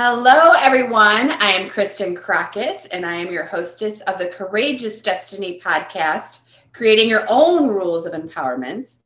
Hello, everyone. I am Kristen Crockett, and I am your hostess of the Courageous Destiny podcast, creating your own rules of empowerment.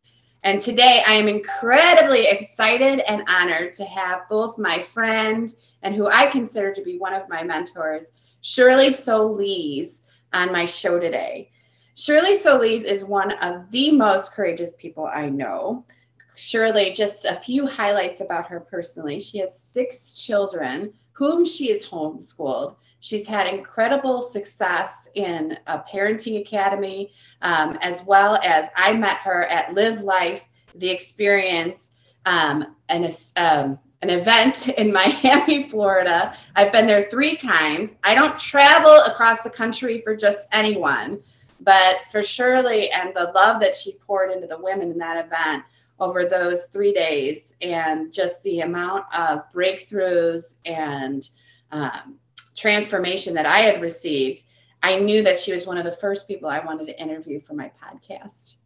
And today I am incredibly excited and honored to have both my friend and who I consider to be one of my mentors, Shirley Solis, on my show today. Shirley Solis is one of the most courageous people I know. Shirley, just a few highlights about her personally. She has six children whom she is homeschooled. She's had incredible success in a parenting academy, um, as well as I met her at Live Life, the experience, um, an, um, an event in Miami, Florida. I've been there three times. I don't travel across the country for just anyone, but for Shirley and the love that she poured into the women in that event over those three days and just the amount of breakthroughs and um, transformation that I had received, I knew that she was one of the first people I wanted to interview for my podcast.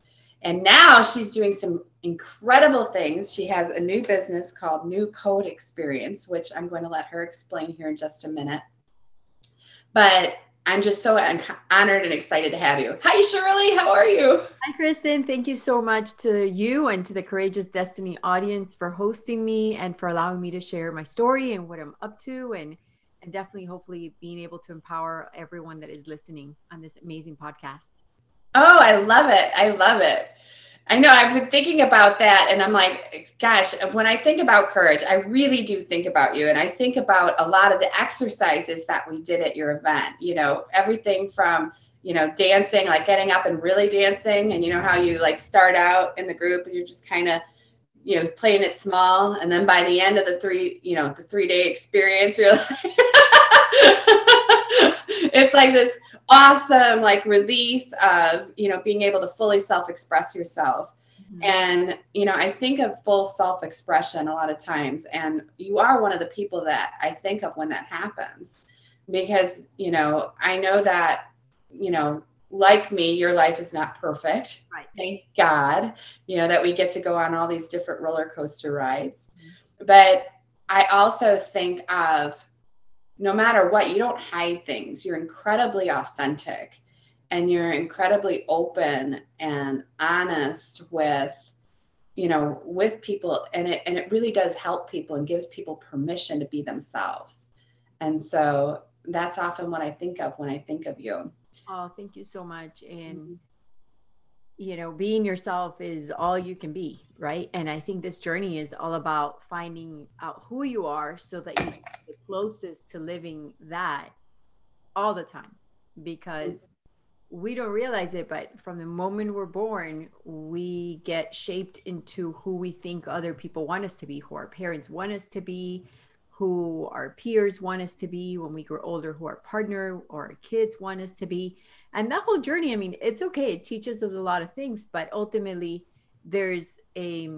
And now she's doing some incredible things. She has a new business called New Code Experience, which I'm going to let her explain here in just a minute. But I'm just so honored and excited to have you. Hi, Shirley. How are you? Hi, Kristen. Thank you so much to you and to the Courageous Destiny audience for hosting me and for allowing me to share my story and what I'm up to and and definitely hopefully being able to empower everyone that is listening on this amazing podcast. Oh, I love it. I love it. I know I've been thinking about that and I'm like, gosh, when I think about courage, I really do think about you. And I think about a lot of the exercises that we did at your event, you know, everything from, you know, dancing, like getting up and really dancing. And you know how you like start out in the group and you're just kind of, you know, playing it small. And then by the end of the three, you know, the three day experience, you're like, it's like this awesome like release of you know being able to fully self-express yourself. Mm-hmm. and you know i think of full self-expression a lot of times and you are one of the people that i think of when that happens. Because you know i know that you know like me your life is not perfect. Right. Thank god you know that we get to go on all these different roller coaster rides. Mm-hmm. but i also think of no matter what, you don't hide things. You're incredibly authentic and you're incredibly open and honest with you know with people. And it and it really does help people and gives people permission to be themselves. And so that's often what i think of when i think of you. Oh thank you so much. And mm-hmm you know being yourself is all you can be right? And i think this journey is all about finding out who you are so that you the closest to living that all the time. Because we don't realize it but from the moment we're born we get shaped into who we think other people want us to be who our parents want us to be who our peers want us to be when we grow older who our partner or our kids want us to be and that whole journey i mean it's okay. It teaches us a lot of things but ultimately there's a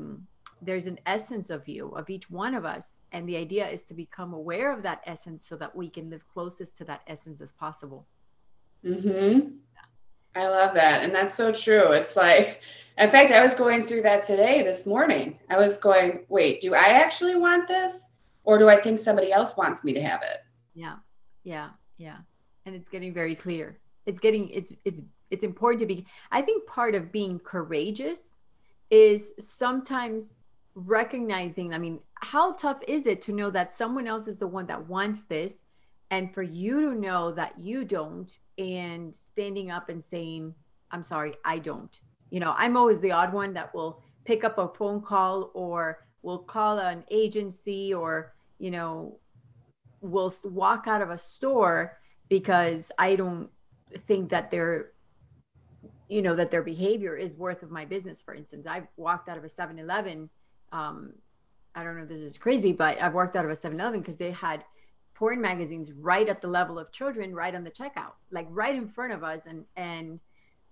there's an essence of you of each one of us. And the idea is to become aware of that essence so that we can live closest to that essence as possible. Mm-hmm. I love that. And that's so true. It's like in fact i was going through that today this morning. I was going wait do i actually want this? Or do i think somebody else wants me to have it? Yeah. Yeah. Yeah. And it's getting very clear it's getting it's it's it's important to be i think part of being courageous is sometimes recognizing i mean how tough is it to know that someone else is the one that wants this and for you to know that you don't and standing up and saying i'm sorry i don't. You know i'm always the odd one that will pick up a phone call or will call an agency or you know will walk out of a store because i don't think that their you know that their behavior is worth of my business. For instance i've walked out of a 7-eleven um, i don't know if this is crazy but i've walked out of a 7-eleven because they had porn magazines right at the level of children right on the checkout like right in front of us. And and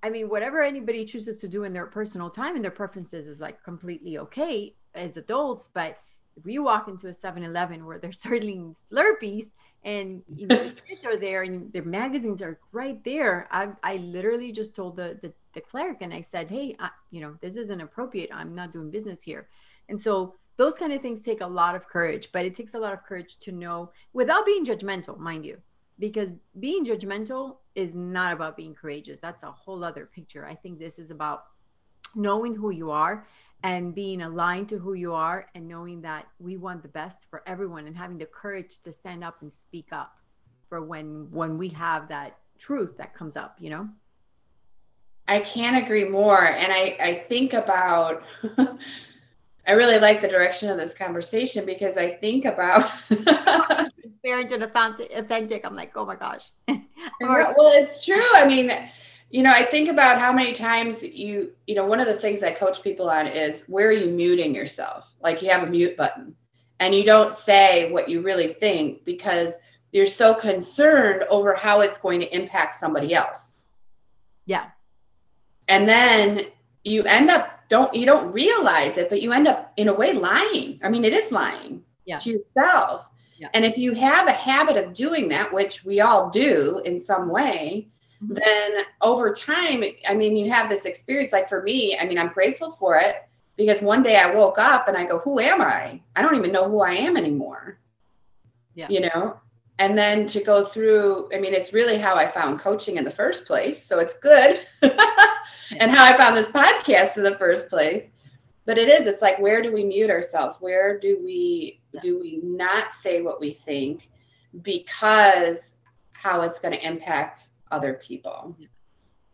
i mean whatever anybody chooses to do in their personal time and their preferences is like completely okay as adults but if you walk into a 7-eleven where they're serving slurpees and you know, the kids are there and their magazines are right there. I, I literally just told the, the, the clerk and I said, Hey, I, you know, this isn't appropriate. I'm not doing business here. And so those kind of things take a lot of courage, but it takes a lot of courage to know without being judgmental, mind you, because being judgmental is not about being courageous. That's a whole other picture. I think this is about knowing who you are and being aligned to who you are and knowing that we want the best for everyone and having the courage to stand up and speak up for when when we have that truth that comes up, you know? I can't agree more. And I, I think about I really like the direction of this conversation because I think about transparent and authentic. I'm like, oh my gosh. well, it's true. I mean, you know, I think about how many times you, you know, one of the things I coach people on is where are you muting yourself? Like you have a mute button and you don't say what you really think because you're so concerned over how it's going to impact somebody else. Yeah. And then you end up don't you don't realize it, but you end up in a way lying. I mean, it is lying yeah. to yourself. Yeah. And if you have a habit of doing that, which we all do in some way, mm-hmm. then over time, I mean, you have this experience. Like for me, I mean, I'm grateful for it because one day I woke up and I go, Who am I? I don't even know who I am anymore. Yeah. You know? And then to go through, I mean, it's really how I found coaching in the first place. So it's good. and how I found this podcast in the first place. But it is, it's like where do we mute ourselves? Where do we yeah. do we not say what we think because how it's going to impact other people?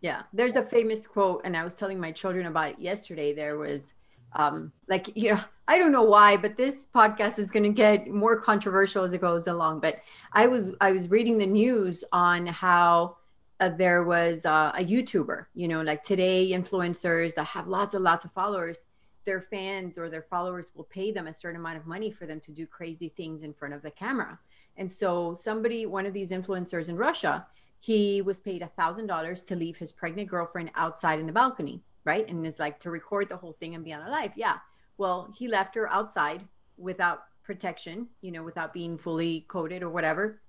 Yeah. There's a famous quote, and I was telling my children about it yesterday. There was um like you know i don't know why but this podcast is going to get more controversial as it goes along but i was i was reading the news on how uh, there was uh, a YouTuber, you know, like today influencers that have lots and lots of followers, their fans or their followers will pay them a certain amount of money for them to do crazy things in front of the camera. And so somebody, one of these influencers in Russia, he was paid a thousand dollars to leave his pregnant girlfriend outside in the balcony, right? And is like to record the whole thing and be on a live. Yeah. Well, he left her outside without protection, you know, without being fully coated or whatever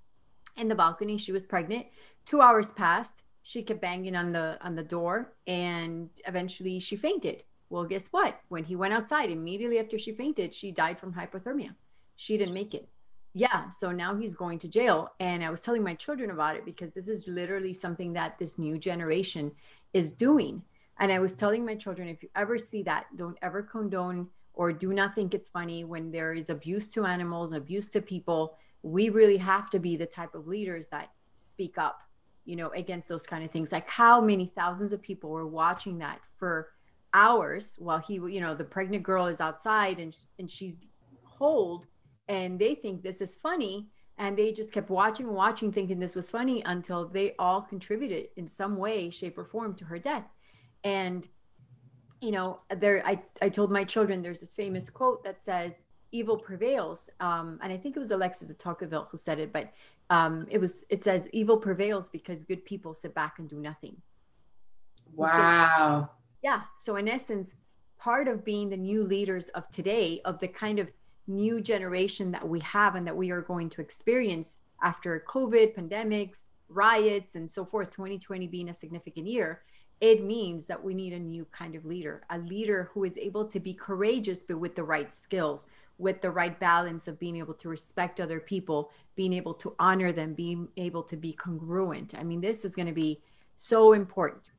in the balcony. She was pregnant. Two hours passed. She kept banging on the on the door, and eventually she fainted. Well, guess what? When he went outside, immediately after she fainted, she died from hypothermia. She didn't make it. Yeah, so now he's going to jail. And I was telling my children about it because this is literally something that this new generation is doing. And I was telling my children if you ever see that, don't ever condone or do not think it's funny when there is abuse to animals, abuse to people we really have to be the type of leaders that speak up you know against those kind of things like how many thousands of people were watching that for hours while he you know the pregnant girl is outside and and she's hold and they think this is funny and they just kept watching and watching thinking this was funny until they all contributed in some way shape or form to her death and you know there i i told my children there's this famous quote that says evil prevails. Um, and I think it was Alexis de Tocqueville who said it, but um, it was it says evil prevails because good people sit back and do nothing. Wow. So, yeah. So in essence, part of being the new leaders of today, of the kind of new generation that we have and that we are going to experience after COVID, pandemics, riots, and so forth, 2020 being a significant year, it means that we need a new kind of leader, a leader who is able to be courageous, but with the right skills, with the right balance of being able to respect other people, being able to honor them, being able to be congruent. I mean, this is going to be so important.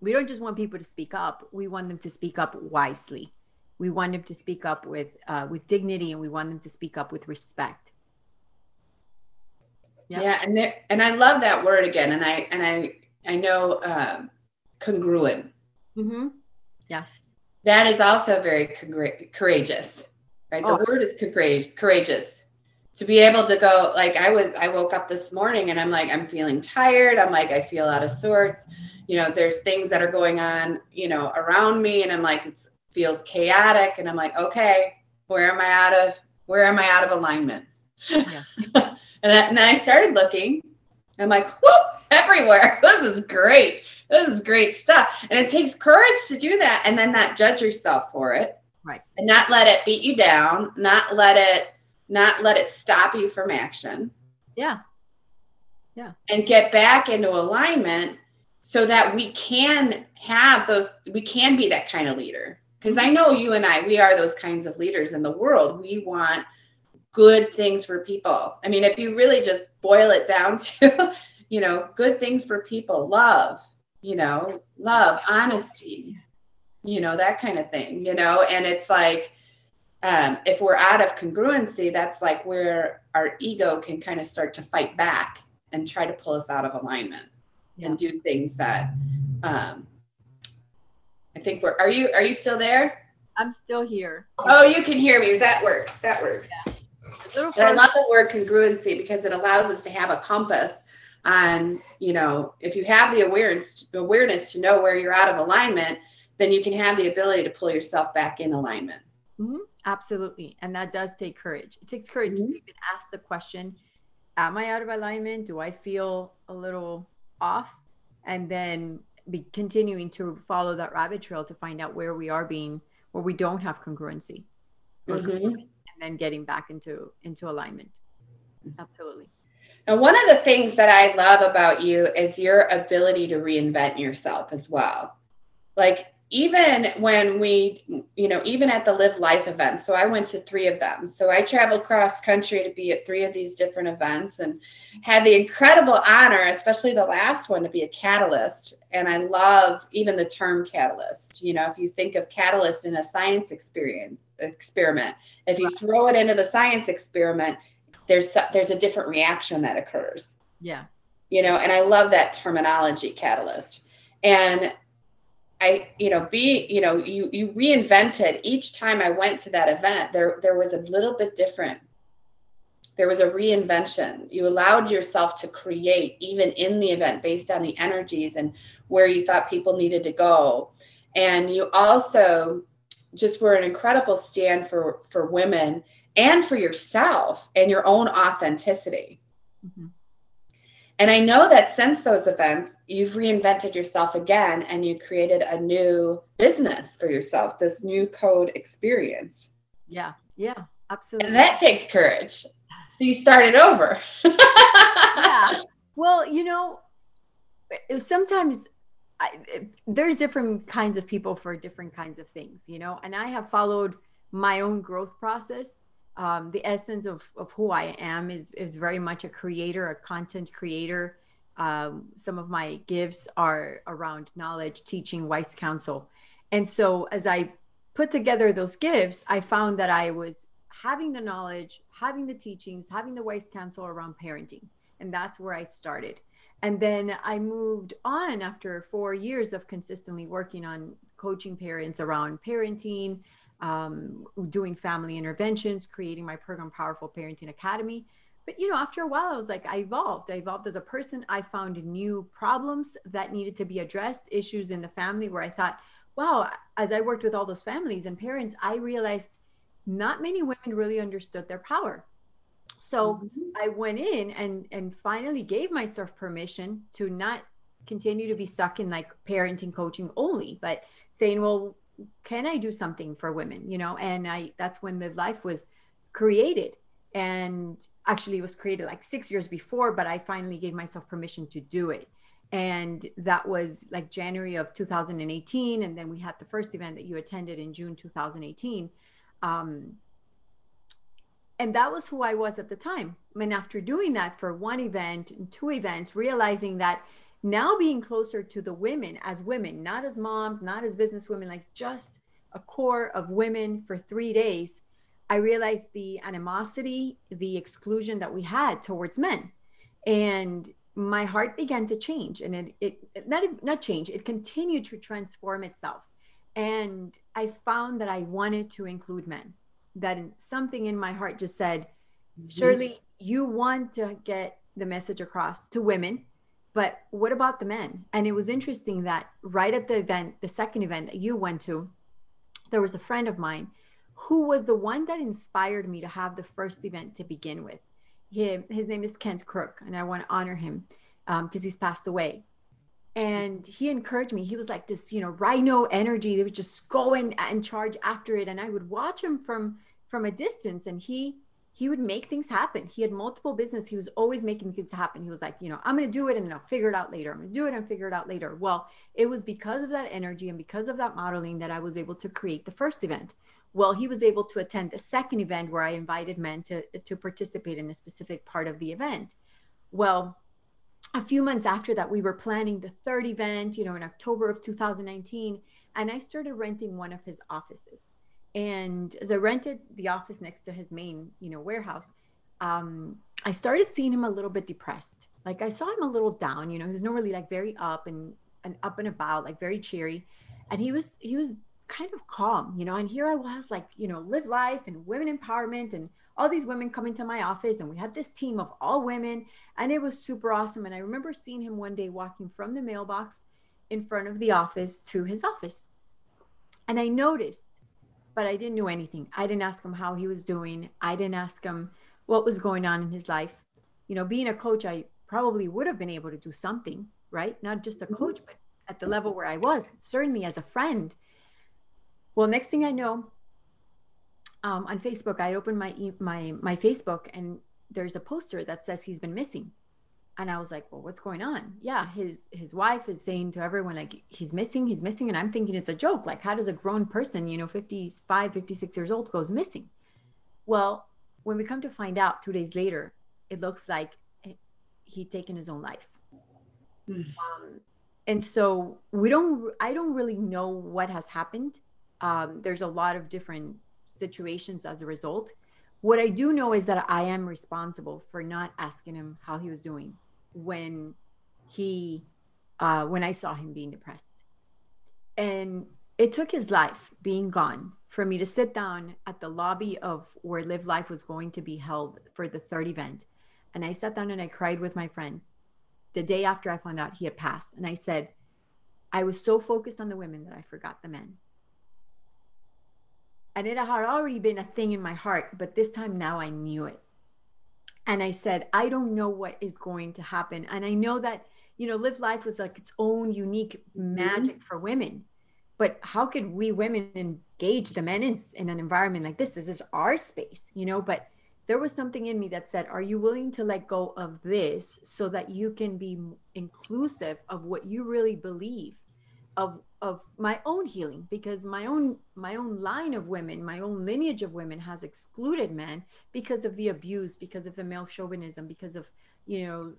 We don't just want people to speak up; we want them to speak up wisely. We want them to speak up with uh, with dignity, and we want them to speak up with respect. Yep. Yeah, and there, and I love that word again, and I and I I know. Um, congruent. Mm-hmm. Yeah. That is also very courageous, right? The oh. word is courageous. To be able to go, like I was, I woke up this morning and I'm like, I'm feeling tired. I'm like, I feel out of sorts. You know, there's things that are going on, you know, around me, and I'm like, it feels chaotic. And I'm like, okay, where am I out of, where am I out of alignment? Yeah. and, and then I started looking. I'm like, whoop, everywhere. This is great. This is great stuff. And it takes courage to do that and then not judge yourself for it. Right. And not let it beat you down, not let it not let it stop you from action. Yeah. Yeah. And get back into alignment so that we can have those we can be that kind of leader Because I know you and I, we are those kinds of leaders in the world. We want good things for people. I mean, if you really just boil it down to, you know, good things for people, love, you know, love, honesty, you know, that kind of thing, you know, and it's like, um, if we're out of congruency, that's like where our ego can kind of start to fight back and try to pull us out of alignment yeah. and do things that um, I think we're. Are you are you still there? I'm still here. Oh, you can hear me. That works. That works. Yeah. I love the word congruency because it allows us to have a compass on, you know, if you have the awareness awareness to know where you're out of alignment, then you can have the ability to pull yourself back in alignment. Mm-hmm. Absolutely. And that does take courage. It takes courage mm-hmm. to even ask the question Am I out of alignment? Do I feel a little off? And then be continuing to follow that rabbit trail to find out where we are being, where we don't have congruency. Mm-hmm. And then getting back into into alignment. Absolutely. And one of the things that I love about you is your ability to reinvent yourself as well. Like even when we, you know, even at the Live Life events, so I went to three of them. So I traveled cross country to be at three of these different events and had the incredible honor, especially the last one, to be a catalyst. And I love even the term catalyst. You know, if you think of catalyst in a science experience experiment, if you throw it into the science experiment, there's there's a different reaction that occurs. Yeah. You know, and I love that terminology, catalyst. And I, you know, be, you know, you you reinvented each time I went to that event. There there was a little bit different. There was a reinvention. You allowed yourself to create even in the event based on the energies and where you thought people needed to go. And you also just were an incredible stand for for women and for yourself and your own authenticity. Mm-hmm. And I know that since those events, you've reinvented yourself again and you created a new business for yourself, this new code experience. Yeah, yeah, absolutely. And that takes courage. So you started over. yeah. Well, you know, sometimes I, there's different kinds of people for different kinds of things, you know, and I have followed my own growth process um, the essence of, of who I am is, is very much a creator, a content creator. Um, some of my gifts are around knowledge, teaching, wise counsel. And so as I put together those gifts, I found that I was having the knowledge, having the teachings, having the wise counsel around parenting. And that's where I started. And then I moved on after four years of consistently working on coaching parents around parenting, um, doing family interventions, creating my program, Powerful Parenting Academy. But you know, after a while, I was like, I evolved. I evolved as a person. I found new problems that needed to be addressed, issues in the family where I thought, wow, as I worked with all those families and parents, I realized not many women really understood their power. So mm-hmm. I went in and and finally gave myself permission to not continue to be stuck in like parenting coaching only, but saying, well, can I do something for women? You know, and I that's when the life was created. And actually it was created like six years before, but I finally gave myself permission to do it. And that was like January of 2018. And then we had the first event that you attended in June 2018. Um, and that was who I was at the time. And after doing that for one event and two events, realizing that now being closer to the women as women, not as moms, not as business women, like just a core of women for three days, I realized the animosity, the exclusion that we had towards men. And my heart began to change and it, it not, not change, it continued to transform itself. And I found that I wanted to include men, that something in my heart just said, mm-hmm. Shirley, you want to get the message across to women but what about the men? And it was interesting that right at the event, the second event that you went to, there was a friend of mine who was the one that inspired me to have the first event to begin with. He, his name is Kent Crook, and I want to honor him because um, he's passed away. And he encouraged me. He was like this, you know, rhino energy. They would just go in and charge after it, and I would watch him from from a distance. And he he would make things happen. He had multiple business. He was always making things happen. He was like, you know, I'm going to do it and then I'll figure it out later. I'm going to do it and figure it out later. Well, it was because of that energy and because of that modeling that I was able to create the first event. Well, he was able to attend the second event where I invited men to to participate in a specific part of the event. Well, a few months after that, we were planning the third event, you know, in October of 2019, and I started renting one of his offices and as I rented the office next to his main, you know, warehouse, um, I started seeing him a little bit depressed. Like I saw him a little down. You know, he was normally like very up and and up and about, like very cheery, and he was he was kind of calm. You know, and here I was, like you know, live life and women empowerment and all these women coming to my office and we had this team of all women and it was super awesome and i remember seeing him one day walking from the mailbox in front of the office to his office and i noticed but I didn't know anything. I didn't ask him how he was doing. I didn't ask him what was going on in his life. You know, being a coach, I probably would have been able to do something, right? Not just a mm-hmm. coach, but at the level where I was, certainly as a friend. Well, next thing I know, um, on Facebook, I opened my my my Facebook and there's a poster that says he's been missing and i was like well what's going on? Yeah his his wife is saying to everyone like he's missing he's missing. And i'm thinking it's a joke. Like how does a grown person you know 55 56 years old goes missing? Well when we come to find out two days later it looks like he'd taken his own life. Mm. um, and so we don't i don't really know what has happened. Um, there's a lot of different situations as a result. What i do know is that i am responsible for not asking him how he was doing when he uh, when I saw him being depressed. And it took his life being gone for me to sit down at the lobby of where Live Life was going to be held for the third event. And I sat down and I cried with my friend the day after I found out he had passed. And I said, I was so focused on the women that I forgot the men. And it had already been a thing in my heart, but this time now I knew it and I said, I don't know what is going to happen. And I know that, you know, Live Life was like its own unique magic mm-hmm. for women. But how could we women engage the men in, in an environment like this? This is our space, you know? But there was something in me that said, Are you willing to let go of this so that you can be inclusive of what you really believe? Of of my own healing because my own my own line of women my own lineage of women has excluded men because of the abuse because of the male chauvinism because of you know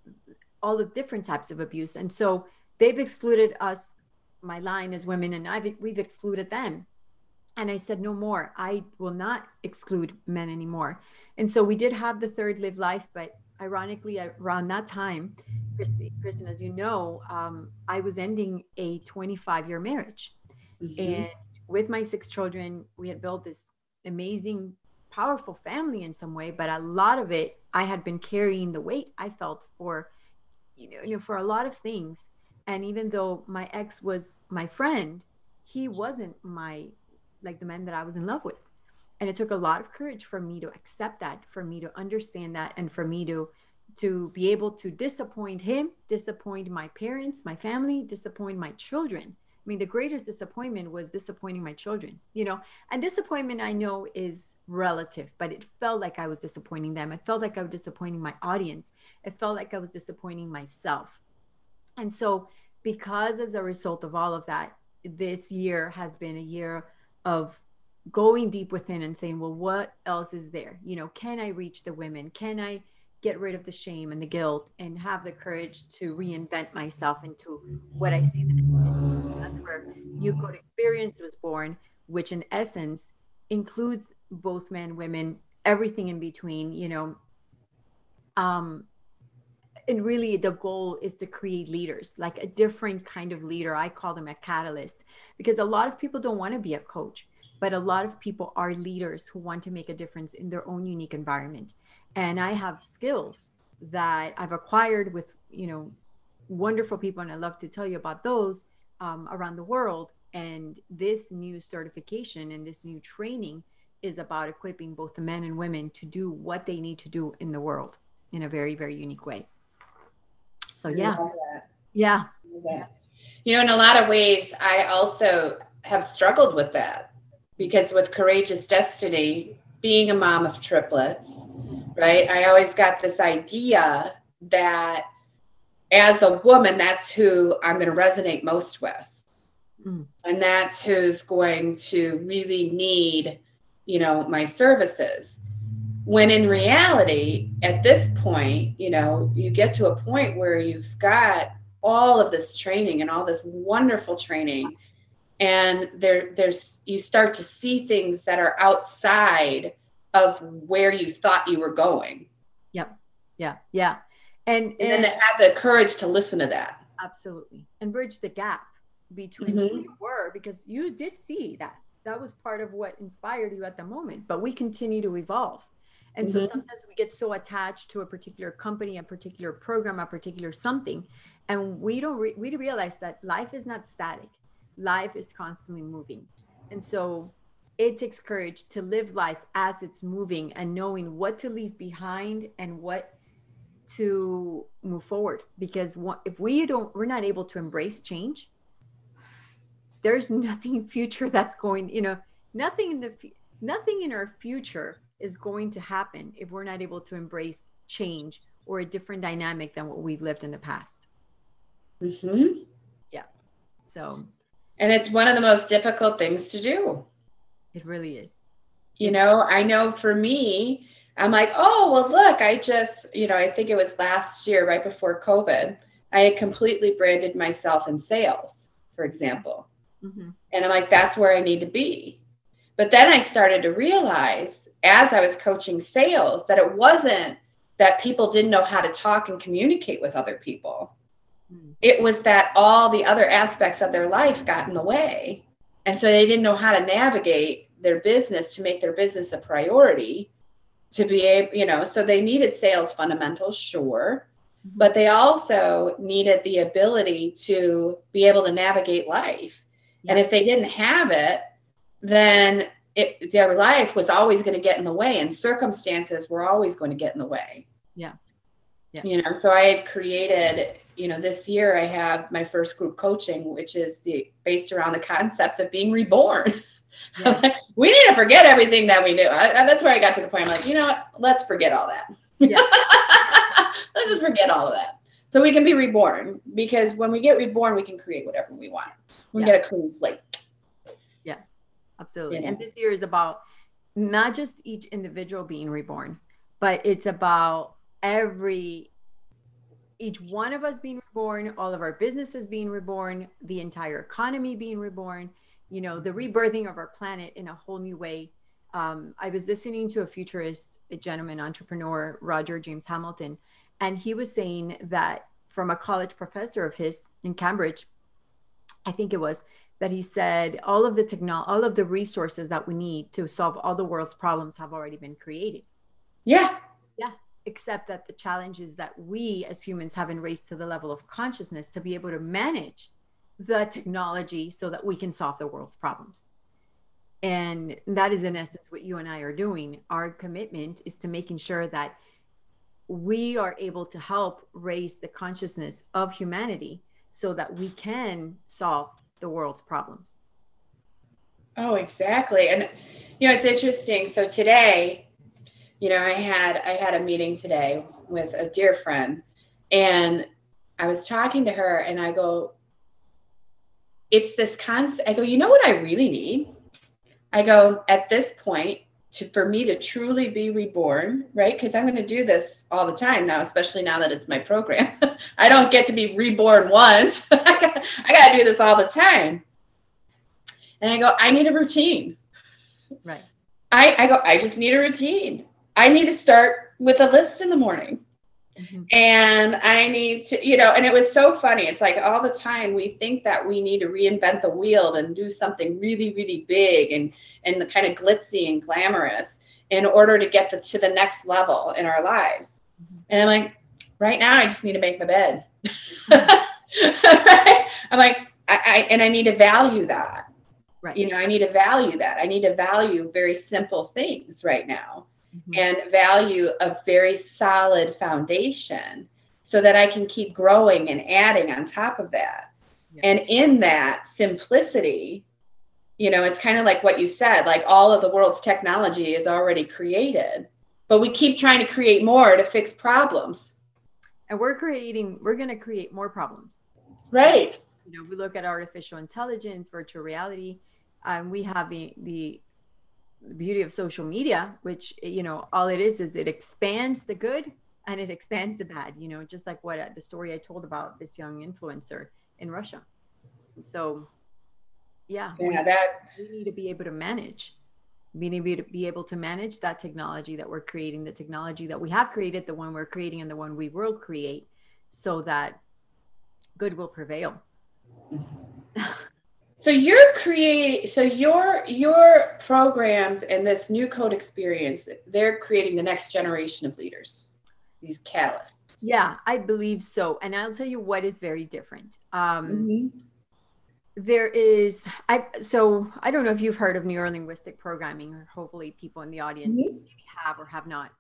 all the different types of abuse. And so they've excluded us my line as women and I've we've excluded them. And I said no more. I will not exclude men anymore. And so we did have the third live life but ironically around that time Kristen, as you know, um, I was ending a 25 year marriage. Mm-hmm. And with my six children, we had built this amazing, powerful family in some way, but a lot of it, I had been carrying the weight I felt for, you know, you know, for a lot of things. And even though my ex was my friend, he wasn't my, like the man that I was in love with. And it took a lot of courage for me to accept that, for me to understand that, and for me to to be able to disappoint him, disappoint my parents, my family, disappoint my children. I mean, the greatest disappointment was disappointing my children, you know, and disappointment I know is relative, but it felt like I was disappointing them. It felt like I was disappointing my audience. It felt like I was disappointing myself. And so, because as a result of all of that, this year has been a year of going deep within and saying, well, what else is there? You know, can I reach the women? Can I? get rid of the shame and the guilt and have the courage to reinvent myself into what I see them That's where New Code Experience was born, which in essence includes both men, women, everything in between, you know. Um, and really the goal is to create leaders like a different kind of leader i call them a catalyst because a lot of people don't want to be a coach but a lot of people are leaders who want to make a difference in their own unique environment. And i have skills that i've acquired with you know wonderful people and i love to tell you about those um, around the world. And this new certification and this new training is about equipping both the men and women to do what they need to do in the world in a very very unique way. So yeah. Yeah. You know in a lot of ways i also have struggled with that because with courageous destiny being a mom of triplets, right? I always got this idea that as a woman, that's who I'm going to resonate most with. Mm. And that's who's going to really need, you know, my services. When in reality, at this point, you know, you get to a point where you've got all of this training and all this wonderful training and there there's you start to see things that are outside of where you thought you were going. Yep. Yeah. Yeah. And, and, and then have the courage to listen to that. Absolutely. And bridge the gap between mm-hmm. who you were because you did see that. That was part of what inspired you at the moment but we continue to evolve. And mm-hmm. so sometimes we get so attached to a particular company a particular program a particular something and we don't re- we realize that life is not static life is constantly moving. And so it takes courage to live life as it's moving and knowing what to leave behind and what to move forward because if we don't we're not able to embrace change there's nothing future that's going you know nothing in the nothing in our future is going to happen if we're not able to embrace change or a different dynamic than what we've lived in the past mm-hmm. yeah so and it's one of the most difficult things to do. It really is. You know, I know for me, I'm like, oh, well, look, I just, you know, I think it was last year, right before COVID, I had completely branded myself in sales, for example. Mm-hmm. And I'm like, that's where I need to be. But then I started to realize as I was coaching sales that it wasn't that people didn't know how to talk and communicate with other people. It was that all the other aspects of their life got in the way. And so they didn't know how to navigate their business to make their business a priority to be able, you know, so they needed sales fundamentals, sure, mm-hmm. but they also needed the ability to be able to navigate life. Yeah. And if they didn't have it, then it, their life was always going to get in the way and circumstances were always going to get in the way. Yeah. Yeah. You know, so I had created you know, this year I have my first group coaching, which is the based around the concept of being reborn. Yeah. we need to forget everything that we knew. I, that's where I got to the point. I'm like, you know what? Let's forget all that. Yeah. Let's just forget all of that. So we can be reborn because when we get reborn, we can create whatever we want. We yeah. get a clean slate. Yeah, absolutely. And this year is about not just each individual being reborn, but it's about every each one of us being reborn, all of our businesses being reborn, the entire economy being reborn, you know, the rebirthing of our planet in a whole new way. Um, I was listening to a futurist, a gentleman entrepreneur, Roger James Hamilton, and he was saying that from a college professor of his in Cambridge, I think it was, that he said all of the technology, all of the resources that we need to solve all the world's problems have already been created. Yeah. Yeah except that the challenges that we as humans haven't raised to the level of consciousness to be able to manage the technology so that we can solve the world's problems. And that is, in essence, what you and I are doing. Our commitment is to making sure that we are able to help raise the consciousness of humanity so that we can solve the world's problems. Oh, exactly. And, you know, it's interesting. So today, you know, I had I had a meeting today with a dear friend, and I was talking to her, and I go, "It's this concept." I go, "You know what I really need?" I go, "At this point, to for me to truly be reborn, right? Because I'm going to do this all the time now, especially now that it's my program. I don't get to be reborn once. I got I got to do this all the time." And I go, "I need a routine." Right. I, I go, I just need a routine. I need to start with a list in the morning. Mm-hmm. And I need to, you know, and it was so funny. It's like all the time we think that we need to reinvent the wheel and do something really, really big and and the kind of glitzy and glamorous in order to get the, to the next level in our lives. Mm-hmm. And I'm like, right now, I just need to make my bed. right? I'm like, I, I and I need to value that. Right. You know, I need to value that. I need to value very simple things right now mm-hmm. and value a very solid foundation so that I can keep growing and adding on top of that. Yeah. And in that simplicity, you know, it's kind of like what you said, like all of the world's technology is already created, but we keep trying to create more to fix problems. And we're creating, we're going to create more problems. Right. You know, we look at artificial intelligence, virtual reality, and um, we have the, the, beauty of social media, which, you know, all it is is it expands the good and it expands the bad, you know, just like what uh, the story I told about this young influencer in Russia. So, yeah, yeah, that we need to be able to manage. We need to be able to manage that technology that we're creating, the technology that we have created, the one we're creating, and the one we will create, so that good will prevail. so you're creating so your your programs and this new code experience they're creating the next generation of leaders these catalysts. Yeah i believe so. And i'll tell you what is very different. Um, mm-hmm. there is i so i don't know if you've heard of neurolinguistic programming or hopefully people in the audience mm-hmm. have or have not.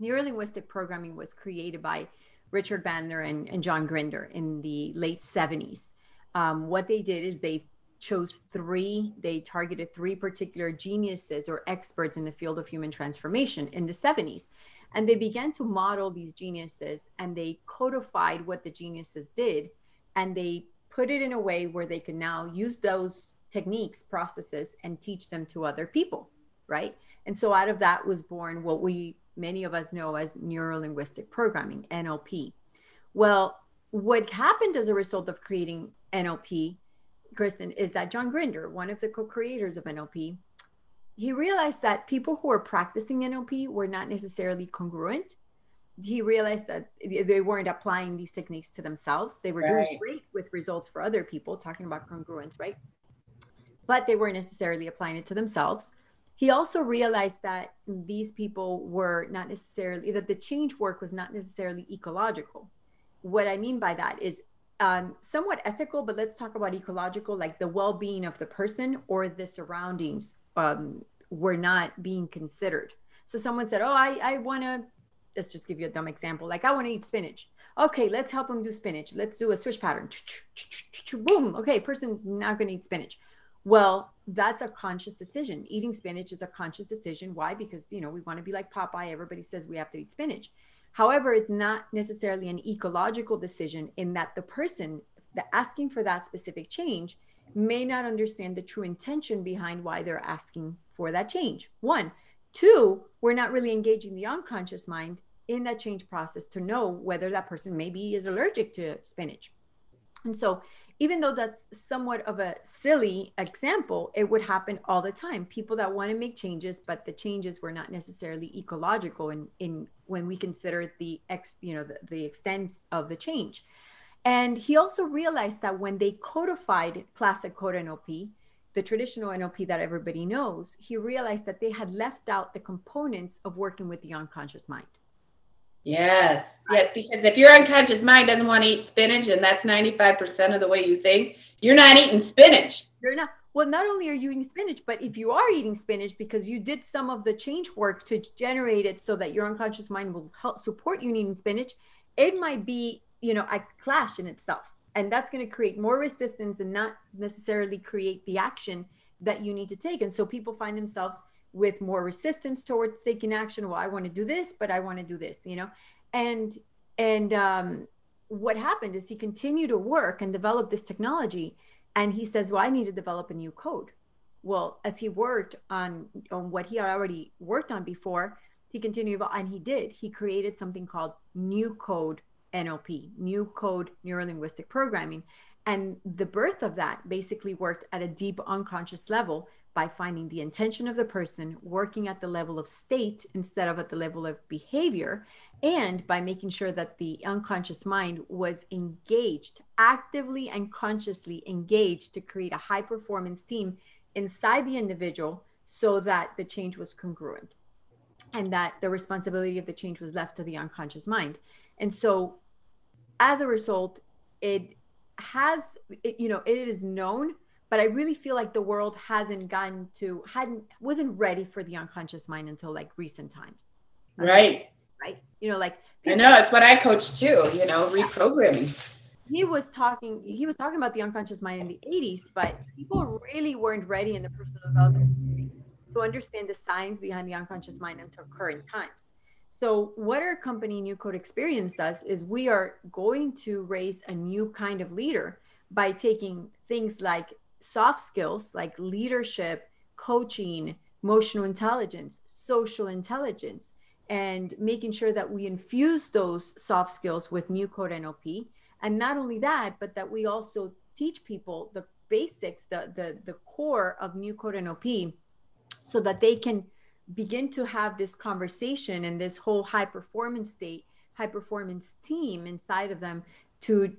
Neurolinguistic programming was created by richard bandler and, and john grinder in the late 70s um, what they did is they chose three they targeted three particular geniuses or experts in the field of human transformation in the 70s and they began to model these geniuses and they codified what the geniuses did and they put it in a way where they can now use those techniques, processes, and teach them to other people, right? And so out of that was born what we many of us know as neuro linguistic programming, NLP. Well, what happened as a result of creating NLP, Kristen, is that John Grinder, one of the co-creators of NLP, he realized that people who were practicing NLP were not necessarily congruent he realized that they weren't applying these techniques to themselves. They were right. doing great with results for other people, talking about congruence, right? But they weren't necessarily applying it to themselves. He also realized that these people were not necessarily, that the change work was not necessarily ecological. What I mean by that is um, somewhat ethical, but let's talk about ecological, like the well being of the person or the surroundings um, were not being considered. So someone said, Oh, I, I want to let's just give you a dumb example. Like I want to eat spinach. Okay, let's help them do spinach. Let's do a switch pattern. Boom. Okay, person's not going to eat spinach. Well, that's a conscious decision. Eating spinach is a conscious decision. Why? Because you know we want to be like Popeye. Everybody says we have to eat spinach. However, it's not necessarily an ecological decision in that the person that asking for that specific change may not understand the true intention behind why they're asking for that change. One, Two, we're not really engaging the unconscious mind in that change process to know whether that person maybe is allergic to spinach. And so, even though that's somewhat of a silly example, it would happen all the time. People that want to make changes, but the changes were not necessarily ecological in, in when we consider the ex, you know, the, the extent of the change. And he also realized that when they codified classic code NLP, the traditional NLP that everybody knows, he realized that they had left out the components of working with the unconscious mind. Yes, yes, because if your unconscious mind doesn't want to eat spinach and that's 95% of the way you think, you're not eating spinach. You're not. Well, not only are you eating spinach, but if you are eating spinach because you did some of the change work to generate it so that your unconscious mind will help support you eating spinach, it might be, you know, a clash in itself and that's going to create more resistance and not necessarily create the action that you need to take and so people find themselves with more resistance towards taking action. Well i want to do this but i want to do this you know? And and um, what happened is he continued to work and develop this technology and he says well i need to develop a new code. Well as he worked on on what he already worked on before he continued and he did. He created something called new code NLP, New Code Neurolinguistic Programming. And the birth of that basically worked at a deep unconscious level by finding the intention of the person, working at the level of state instead of at the level of behavior, and by making sure that the unconscious mind was engaged, actively and consciously engaged to create a high performance team inside the individual so that the change was congruent and that the responsibility of the change was left to the unconscious mind. And so as a result, it has, it, you know, it is known, but I really feel like the world hasn't gotten to, hadn't, wasn't ready for the unconscious mind until like recent times. Right. Right. You know, like I know it's what I coach too, you know, reprogramming. he was talking he was talking about the unconscious mind in the 80s but people really weren't ready in the personal development to understand the science behind the unconscious mind until current times so what our company new code experience does is we are going to raise a new kind of leader by taking things like soft skills like leadership coaching emotional intelligence social intelligence and making sure that we infuse those soft skills with new code nlp and not only that but that we also teach people the basics the the, the core of new code nlp so that they can begin to have this conversation and this whole high performance state high performance team inside of them to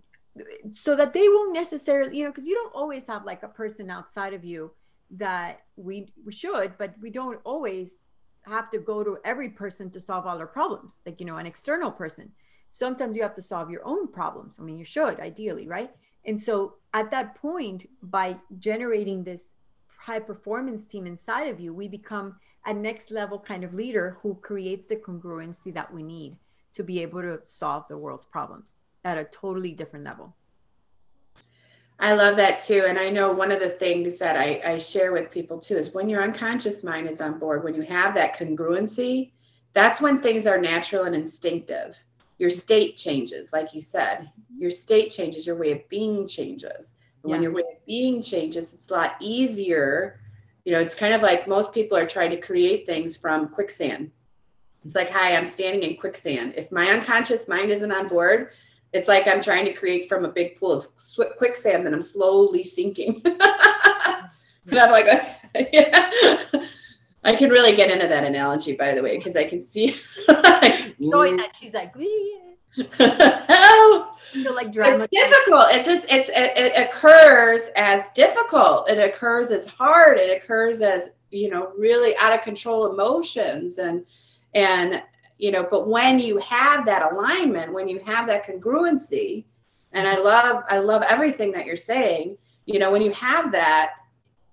so that they won't necessarily you know because you don't always have like a person outside of you that we we should but we don't always have to go to every person to solve all our problems like you know an external person. Sometimes you have to solve your own problems. I mean you should ideally right? And so at that point by generating this high performance team inside of you we become a next level kind of leader who creates the congruency that we need to be able to solve the world's problems at a totally different level I love that too. And I know one of the things that I, I, share with people too is when your unconscious mind is on board, when you have that congruency, that's when things are natural and instinctive. Your state changes, like you said, your state changes, your way of being changes. Yeah. when your way of being changes, it's a lot easier. You know, it's kind of like most people are trying to create things from quicksand. It's like, hi, I'm standing in quicksand. If my unconscious mind isn't on board, it's like I'm trying to create from a big pool of quicksand that I'm slowly sinking. and I'm like, yeah. I can really get into that analogy, by the way, because I can see. Knowing that she's like, help. like drama. It's difficult. It's just it's it, it occurs as difficult. It occurs as hard. It occurs as you know really out of control emotions and and you know but when you have that alignment when you have that congruency and i love i love everything that you're saying you know when you have that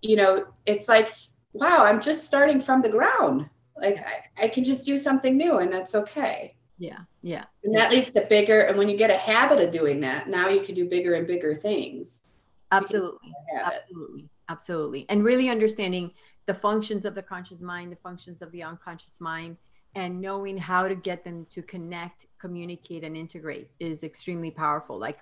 you know it's like wow i'm just starting from the ground. Like I, I can just do something new and that's okay. Yeah yeah. And that leads to bigger and when you get a habit of doing that now you can do bigger and bigger things. Absolutely. Absolutely. Absolutely. And really understanding the functions of the conscious mind the functions of the unconscious mind and knowing how to get them to connect, communicate, and integrate is extremely powerful. Like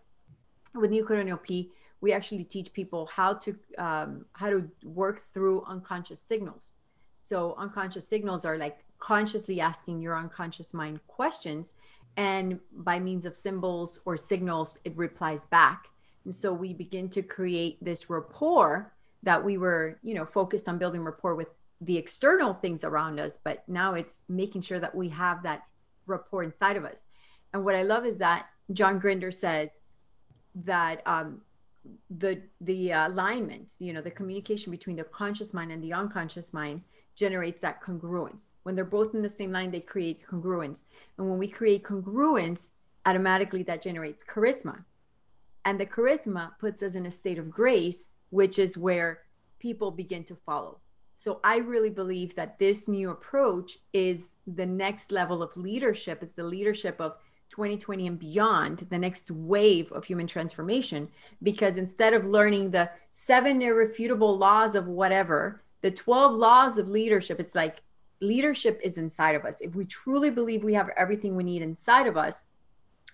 with Code NLP, we actually teach people how to um, how to work through unconscious signals. So unconscious signals are like consciously asking your unconscious mind questions, and by means of symbols or signals, it replies back. And so we begin to create this rapport that we were, you know, focused on building rapport with the external things around us, but now it's making sure that we have that rapport inside of us. And what I love is that John Grinder says that um, the the alignment, you know, the communication between the conscious mind and the unconscious mind generates that congruence. When they're both in the same line, they create congruence. And when we create congruence, automatically that generates charisma. And the charisma puts us in a state of grace, which is where people begin to follow so I really believe that this new approach is the next level of leadership, is the leadership of 2020 and beyond, the next wave of human transformation. Because instead of learning the seven irrefutable laws of whatever, the 12 laws of leadership, it's like leadership is inside of us. If we truly believe we have everything we need inside of us,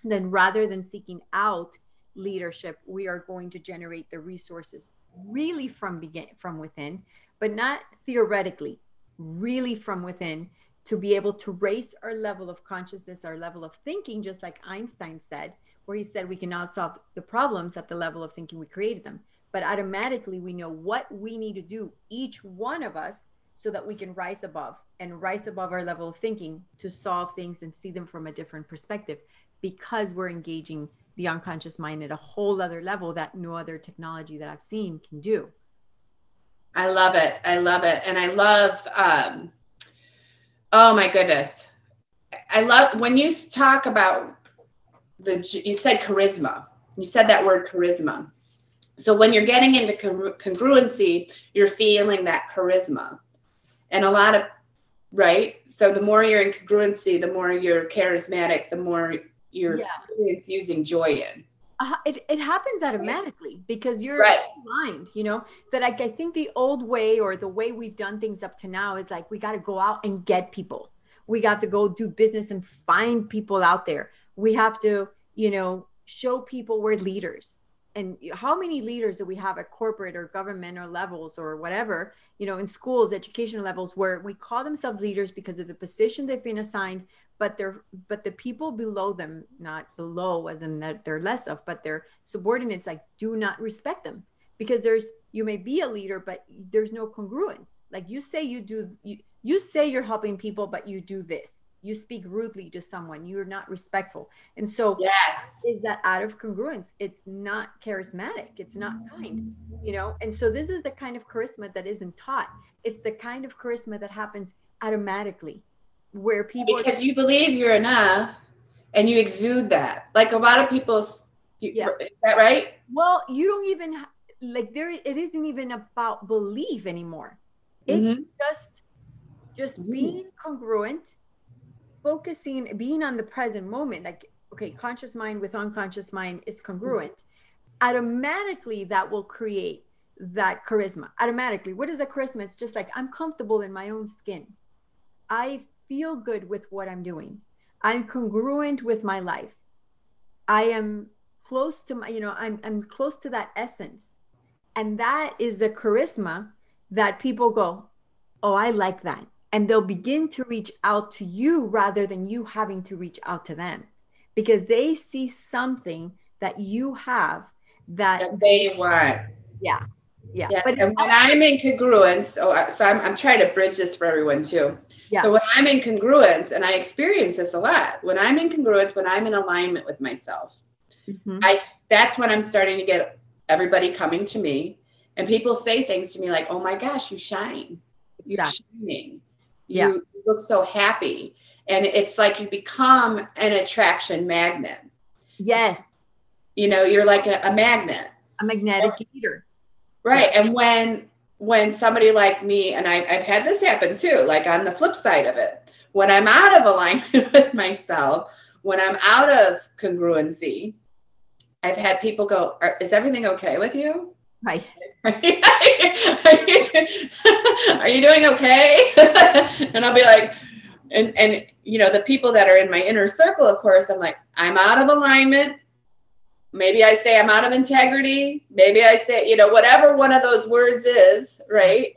then rather than seeking out leadership, we are going to generate the resources really from begin from within but not theoretically, really from within to be able to raise our level of consciousness, our level of thinking, just like Einstein said, where he said we cannot solve the problems at the level of thinking we created them. But automatically, we know what we need to do, each one of us, so that we can rise above and rise above our level of thinking to solve things and see them from a different perspective because we're engaging the unconscious mind at a whole other level that no other technology that I've seen can do. I love it. I love it. And I love, um, oh my goodness. I love when you talk about the, you said charisma. You said that word charisma. So when you're getting into congruency, you're feeling that charisma. And a lot of, right? So the more you're in congruency, the more you're charismatic, the more you're yeah. infusing joy in. Uh, it, it happens automatically because you're Right. blind you know that like i think the old way or the way we've done things up to now is like we got to go out and get people. We got to go do business and find people out there. We have to you know show people we're leaders. And how many leaders do we have at corporate or government or levels or whatever you know in schools educational levels where we call themselves leaders because of the position they've been assigned but they're but the people below them not below as in that they're less of but their subordinates like do not respect them. Because there's you may be a leader but there's no congruence. Like you say you do you, you say you're helping people but you do this. You speak rudely to someone. You're not respectful. And so Yes. is that out of congruence? It's not charismatic. It's not kind you know? And so this is the kind of charisma that isn't taught. It's the kind of charisma that happens automatically where people Because you believe you're enough and you exude that. Like a lot of people's, you, Yeah. is that right? Well, you don't even like there. It isn't even about belief anymore. It's Mhm. just just Mhm. being congruent, focusing, being on the present moment. Like okay, conscious mind with unconscious mind is congruent. Automatically, that will create that charisma. Automatically, what is a charisma? It's just like I'm comfortable in my own skin. I feel good with what I'm doing. I'm congruent with my life. I am close to my, you know, I'm I'm close to that essence. And that is the charisma that people go, Oh, I like that. And they'll begin to reach out to you rather than you having to reach out to them because they see something that you have that, That they want. yeah. Yeah. But and when I'm in congruence, oh, I- so I'm, I'm trying to bridge this for everyone too. Yeah. So when I'm in congruence, and I experience this a lot, when I'm in congruence, when I'm in alignment with myself, Mhm. I that's when I'm starting to get everybody coming to me, and people say things to me like, "Oh my gosh, you shine, you're Yeah. shining, Yeah. you look so happy," and it's like you become an attraction magnet. yes, You know, you're like a, a magnet. a magnetic leader. Right. And when when somebody like me, and I, I've had this happen too, like on the flip side of it, when I'm out of alignment with myself, when I'm out of congruency, I've had people go, "Are- "Is everything okay with you? Hi. are, you, are you doing okay?" and I'll be like, and and you know the people that are in my inner circle, of course, I'm like, I'm out of alignment maybe I say I'm out of integrity. Maybe I say, you know, whatever one of those words is, right?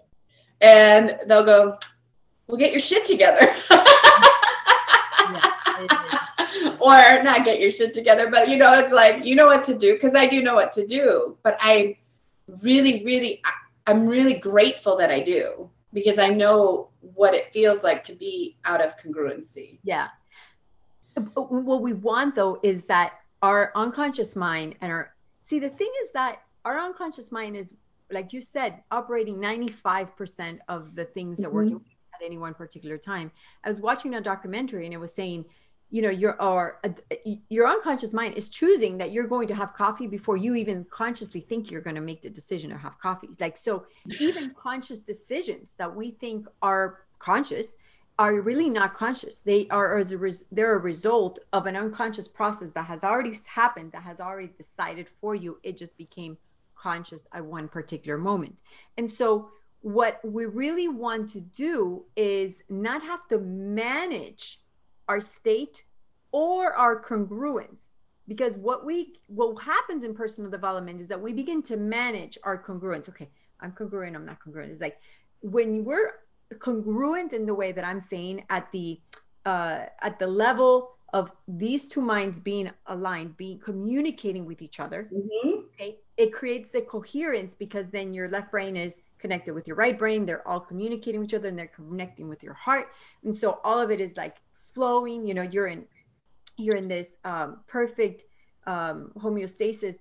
And they'll go, well, get your shit together. or not get your shit together, but you know, it's like, you know what to do because I do know what to do. But I really, really, I'm really grateful that I do because I know what it feels like to be out of congruency. Yeah. What we want though is that our unconscious mind and our see the thing is that our unconscious mind is like you said operating 95% of the things that we're Mhm. doing at any one particular time. I was watching a documentary and it was saying, you know, your or uh, your unconscious mind is choosing that you're going to have coffee before you even consciously think you're going to make the decision to have coffee. Like so even conscious decisions that we think are conscious are really not conscious. They are as a res- they're a result of an unconscious process that has already happened, that has already decided for you. It just became conscious at one particular moment. And so, what we really want to do is not have to manage our state or our congruence because what we what happens in personal development is that we begin to manage our congruence okay i'm congruent i'm not congruent it's like when we're congruent in the way that i'm saying at the uh at the level of these two minds being aligned being communicating with each other. Mhm. okay. It creates the coherence because then your left brain is connected with your right brain. They're all communicating with each other and they're connecting with your heart. And so all of it is like flowing you know you're in you're in this um, perfect um, homeostasis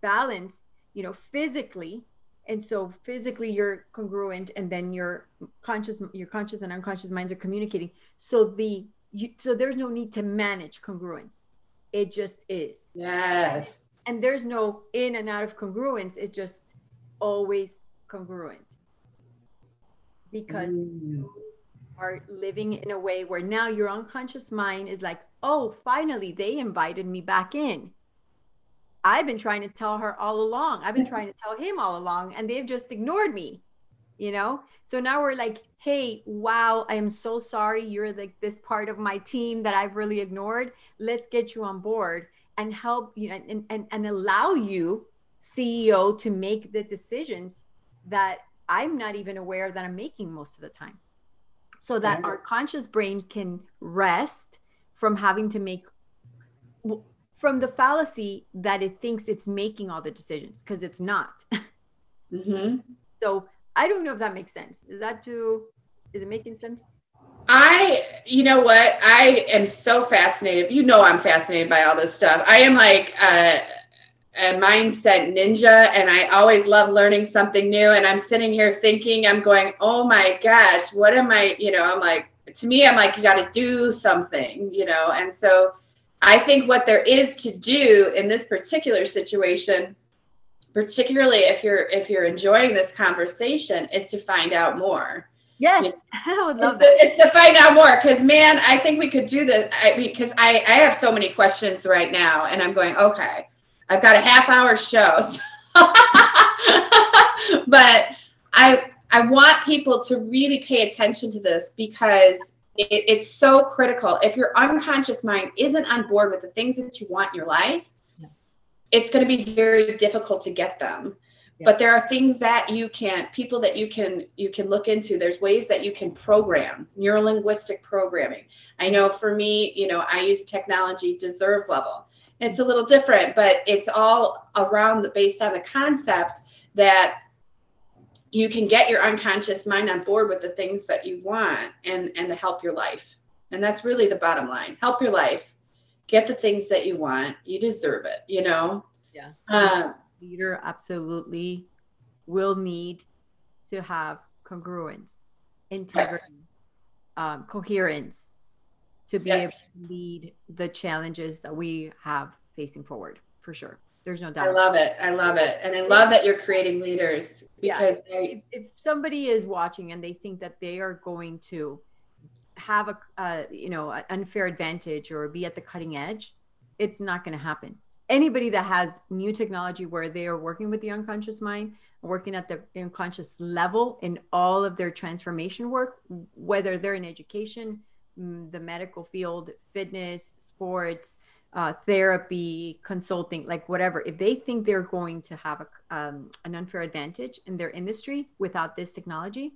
balance you know physically and so physically you're congruent and then your conscious your conscious and unconscious minds are communicating. So the you, so there's no need to manage congruence. It just is. Yes. and there's no in and out of congruence. It just always congruent. Because Mm. you are living in a way where now your unconscious mind is like oh finally they invited me back in I've been trying to tell her all along. I've been trying to tell him all along, and they've just ignored me, you know? So now we're like, hey, wow, I am so sorry. You're like this part of my team that I've really ignored. Let's get you on board and help you and, and, and allow you, CEO, to make the decisions that I'm not even aware that I'm making most of the time. So that our conscious brain can rest from having to make from the fallacy that it thinks it's making all the decisions because it's not. Mm-hmm. So I don't know if that makes sense. Is that too? Is it making sense? I, you know what? I am so fascinated. You know, I'm fascinated by all this stuff. I am like a, a mindset ninja, and I always love learning something new. And I'm sitting here thinking, I'm going, oh my gosh, what am I? You know, I'm like, to me, I'm like, you got to do something, you know. And so, I think what there is to do in this particular situation particularly if you're if you're enjoying this conversation is to find out more. Yes you know, i would love it's that. to, it's to find out more because man i think we could do this. I mean because i i have so many questions right now and i'm going okay i've got a half hour show. So but i i want people to really pay attention to this because it, it's so critical. If your unconscious mind isn't on board with the things that you want in your life it's going to be very difficult to get them. Yeah. but there are things that you can people that you can you can look into. There's ways that you can program neurolinguistic programming. I know for me you know i use technology deserve level. It's a little different but it's all around the based on the concept that you can get your unconscious mind on board with the things that you want and and to help your life. And that's really the bottom line. Help your life. Get the things that you want. You deserve it you know? Yeah. Um, leader absolutely will need to have congruence integrity um, coherence to be yes. able to lead the challenges that we have facing forward for sure there's no doubt. i love it. I love it. And i love that you're creating leaders because yeah. if, if somebody is watching and they think that they are going to have a uh, you know an unfair advantage or be at the cutting edge it's not going to happen. Anybody that has new technology where they are working with the unconscious mind working at the unconscious level in all of their transformation work whether they're in education mm, the medical field fitness sports uh, therapy consulting like whatever if they think they're going to have a, um, an unfair advantage in their industry without this technology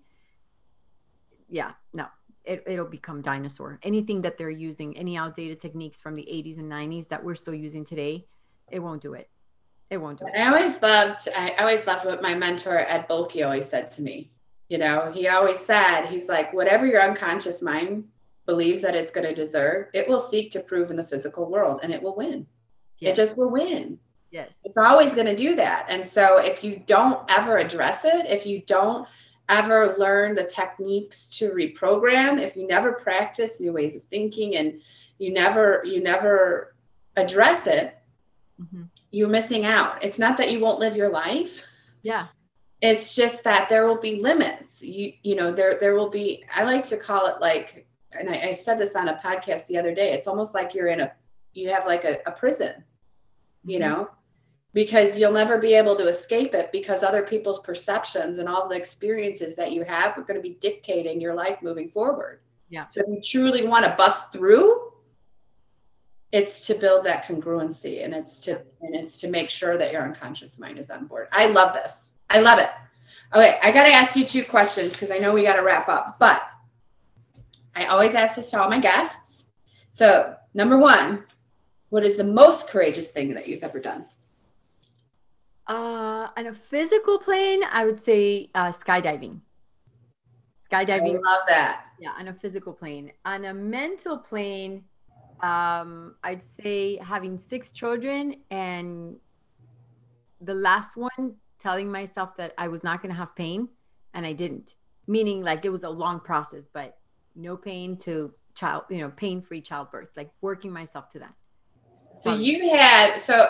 yeah no it, it'll become dinosaur. Anything that they're using, any outdated techniques from the 80s and 90s that we're still using today, it won't do it. It won't do it. I always loved, I always loved what my mentor Ed Bolke always said to me. You know, he always said, he's like, whatever your unconscious mind believes that it's going to deserve, it will seek to prove in the physical world and it will win. Yes. It just will win. Yes. It's always going to do that. And so if you don't ever address it, if you don't ever learn the techniques to reprogram, if you never practice new ways of thinking and you never you never address it, mm-hmm. you're missing out. It's not that you won't live your life. Yeah. It's just that there will be limits. You you know, there there will be I like to call it like and I, I said this on a podcast the other day, it's almost like you're in a you have like a, a prison, you mm-hmm. know, because you'll never be able to escape it because other people's perceptions and all the experiences that you have are going to be dictating your life moving forward. Yeah. So if you truly want to bust through, it's to build that congruency and it's to and it's to make sure that your unconscious mind is on board. I love this. I love it. Okay, I got to ask you two questions because I know we got to wrap up, but I always ask this to all my guests. So, number 1, what is the most courageous thing that you've ever done? Uh, on a physical plane, I would say uh, skydiving. Skydiving. I love that. Yeah, on a physical plane. On a mental plane, um, I'd say having six children and the last one telling myself that I was not going to have pain and I didn't. Meaning, like it was a long process, but no pain to child, you know, pain free childbirth, like working myself to that. So you had, so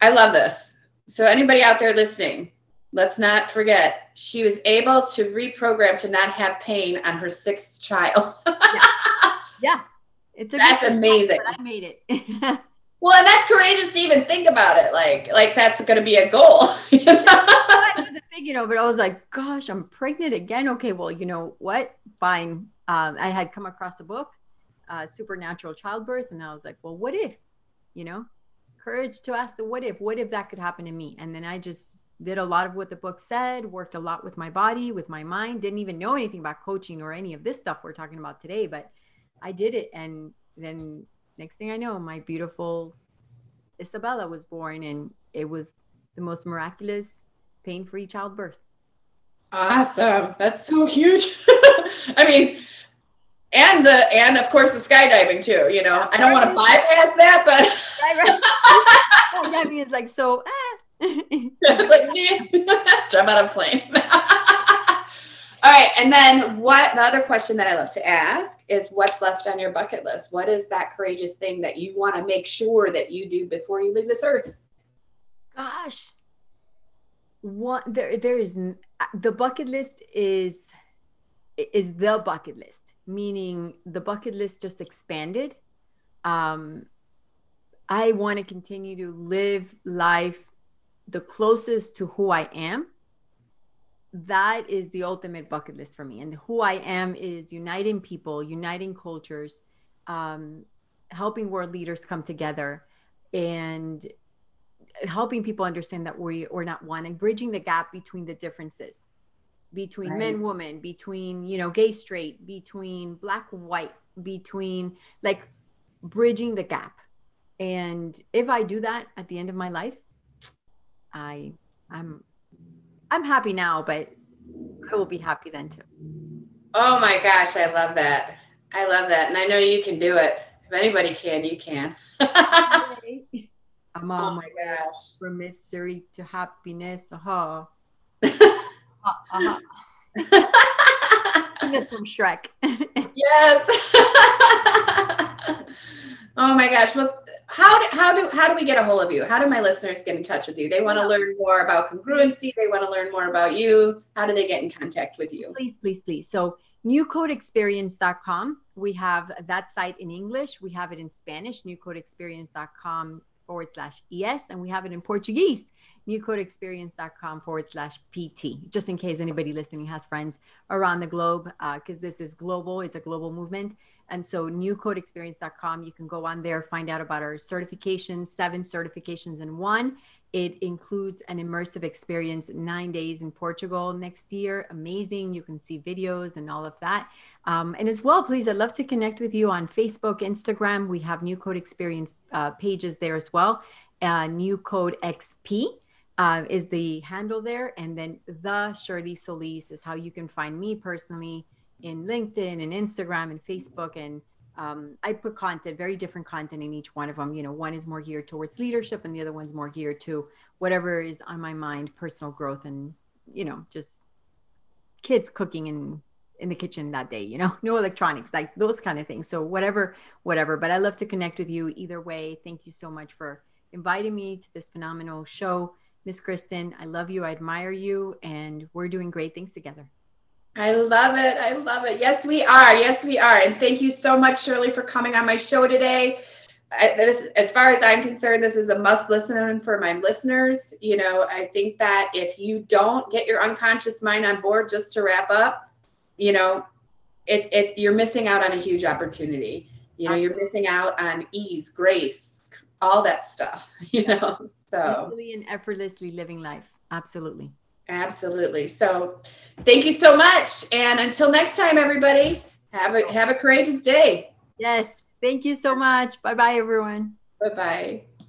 I love this so anybody out there listening, let's not forget she was able to reprogram to not have pain on her sixth child. yeah. yeah. It's That's amazing. I made it. well, and that's courageous to even think about it. Like, like that's going to be a goal. You know? you know, but I was like, gosh, I'm pregnant again. Okay, well, you know what? Fine. Um, I had come across a book, uh, Supernatural Childbirth, and I was like, well, what if, you know, courage to ask the what if, what if that could happen to me? And then I just did a lot of what the book said, worked a lot with my body, with my mind, didn't even know anything about coaching or any of this stuff we're talking about today, but I did it. And then next thing I know, my beautiful Isabella was born, and it was the most miraculous pain free childbirth. Awesome. That's so huge. I mean, and the and of course the skydiving too. You know, I don't want to bypass that, but skydiving is like so. Eh. it's like jump out of plane. All right, and then what? The other question that I love to ask is, what's left on your bucket list? What is that courageous thing that you want to make sure that you do before you leave this earth? Gosh, what there there is the bucket list is is the bucket list meaning the bucket list just expanded. Um i want to continue to live life the closest to who i am. That is the ultimate bucket list for me. And who i am is uniting people uniting cultures um, helping world leaders come together and helping people understand that we are not one and bridging the gap between the differences between right. men woman between you know gay straight between black white between like bridging the gap and if i do that at the end of my life i i'm i'm happy now but i will be happy then too oh my gosh i love that i love that and i know you can do it if anybody can you can I'm on oh my gosh. From misery to happiness. Uh-huh. uh-huh. From Shrek. yes. oh my gosh. Well, how do, how do how do we get a hold of you? How do my listeners get in touch with you? They want to learn more about congruency. They want to learn more about you. How do they get in contact with you? Please, please, please. So newcodeexperience.com. We have that site in English. We have it in Spanish, newcodeexperience.com forward slash ES, and we have it in Portuguese, newcodeexperience.com forward slash PT, just in case anybody listening has friends around the globe, because uh, this is global, it's a global movement. And so, newcodeexperience.com, you can go on there, find out about our certifications, seven certifications in one. It includes an immersive experience, nine days in Portugal next year. Amazing. You can see videos and all of that. Um, and as well, please, I'd love to connect with you on Facebook, Instagram. We have New Code Experience uh, pages there as well. Uh, New Code XP uh, is the handle there. And then the Shirley Solis is how you can find me personally in LinkedIn and Instagram and Facebook and um, I put content, very different content in each one of them. You know, one is more geared towards leadership, and the other one's more geared to whatever is on my mind, personal growth, and you know, just kids cooking in in the kitchen that day. You know, no electronics, like those kind of things. So whatever, whatever. But I love to connect with you either way. Thank you so much for inviting me to this phenomenal show, Miss Kristen. I love you. I admire you, and we're doing great things together. I love it. I love it. Yes, we are. Yes, we are. And thank you so much, Shirley, for coming on my show today. I, this, as far as I'm concerned, this is a must listen for my listeners. You know, I think that if you don't get your unconscious mind on board, just to wrap up, you know, it, it you're missing out on a huge opportunity. You know, you're missing out on ease, grace, all that stuff. You know, so easily and effortlessly living life. Absolutely. Absolutely. So thank you so much. And until next time, everybody, have a have a courageous day. Yes. Thank you so much. Bye bye, everyone. Bye bye.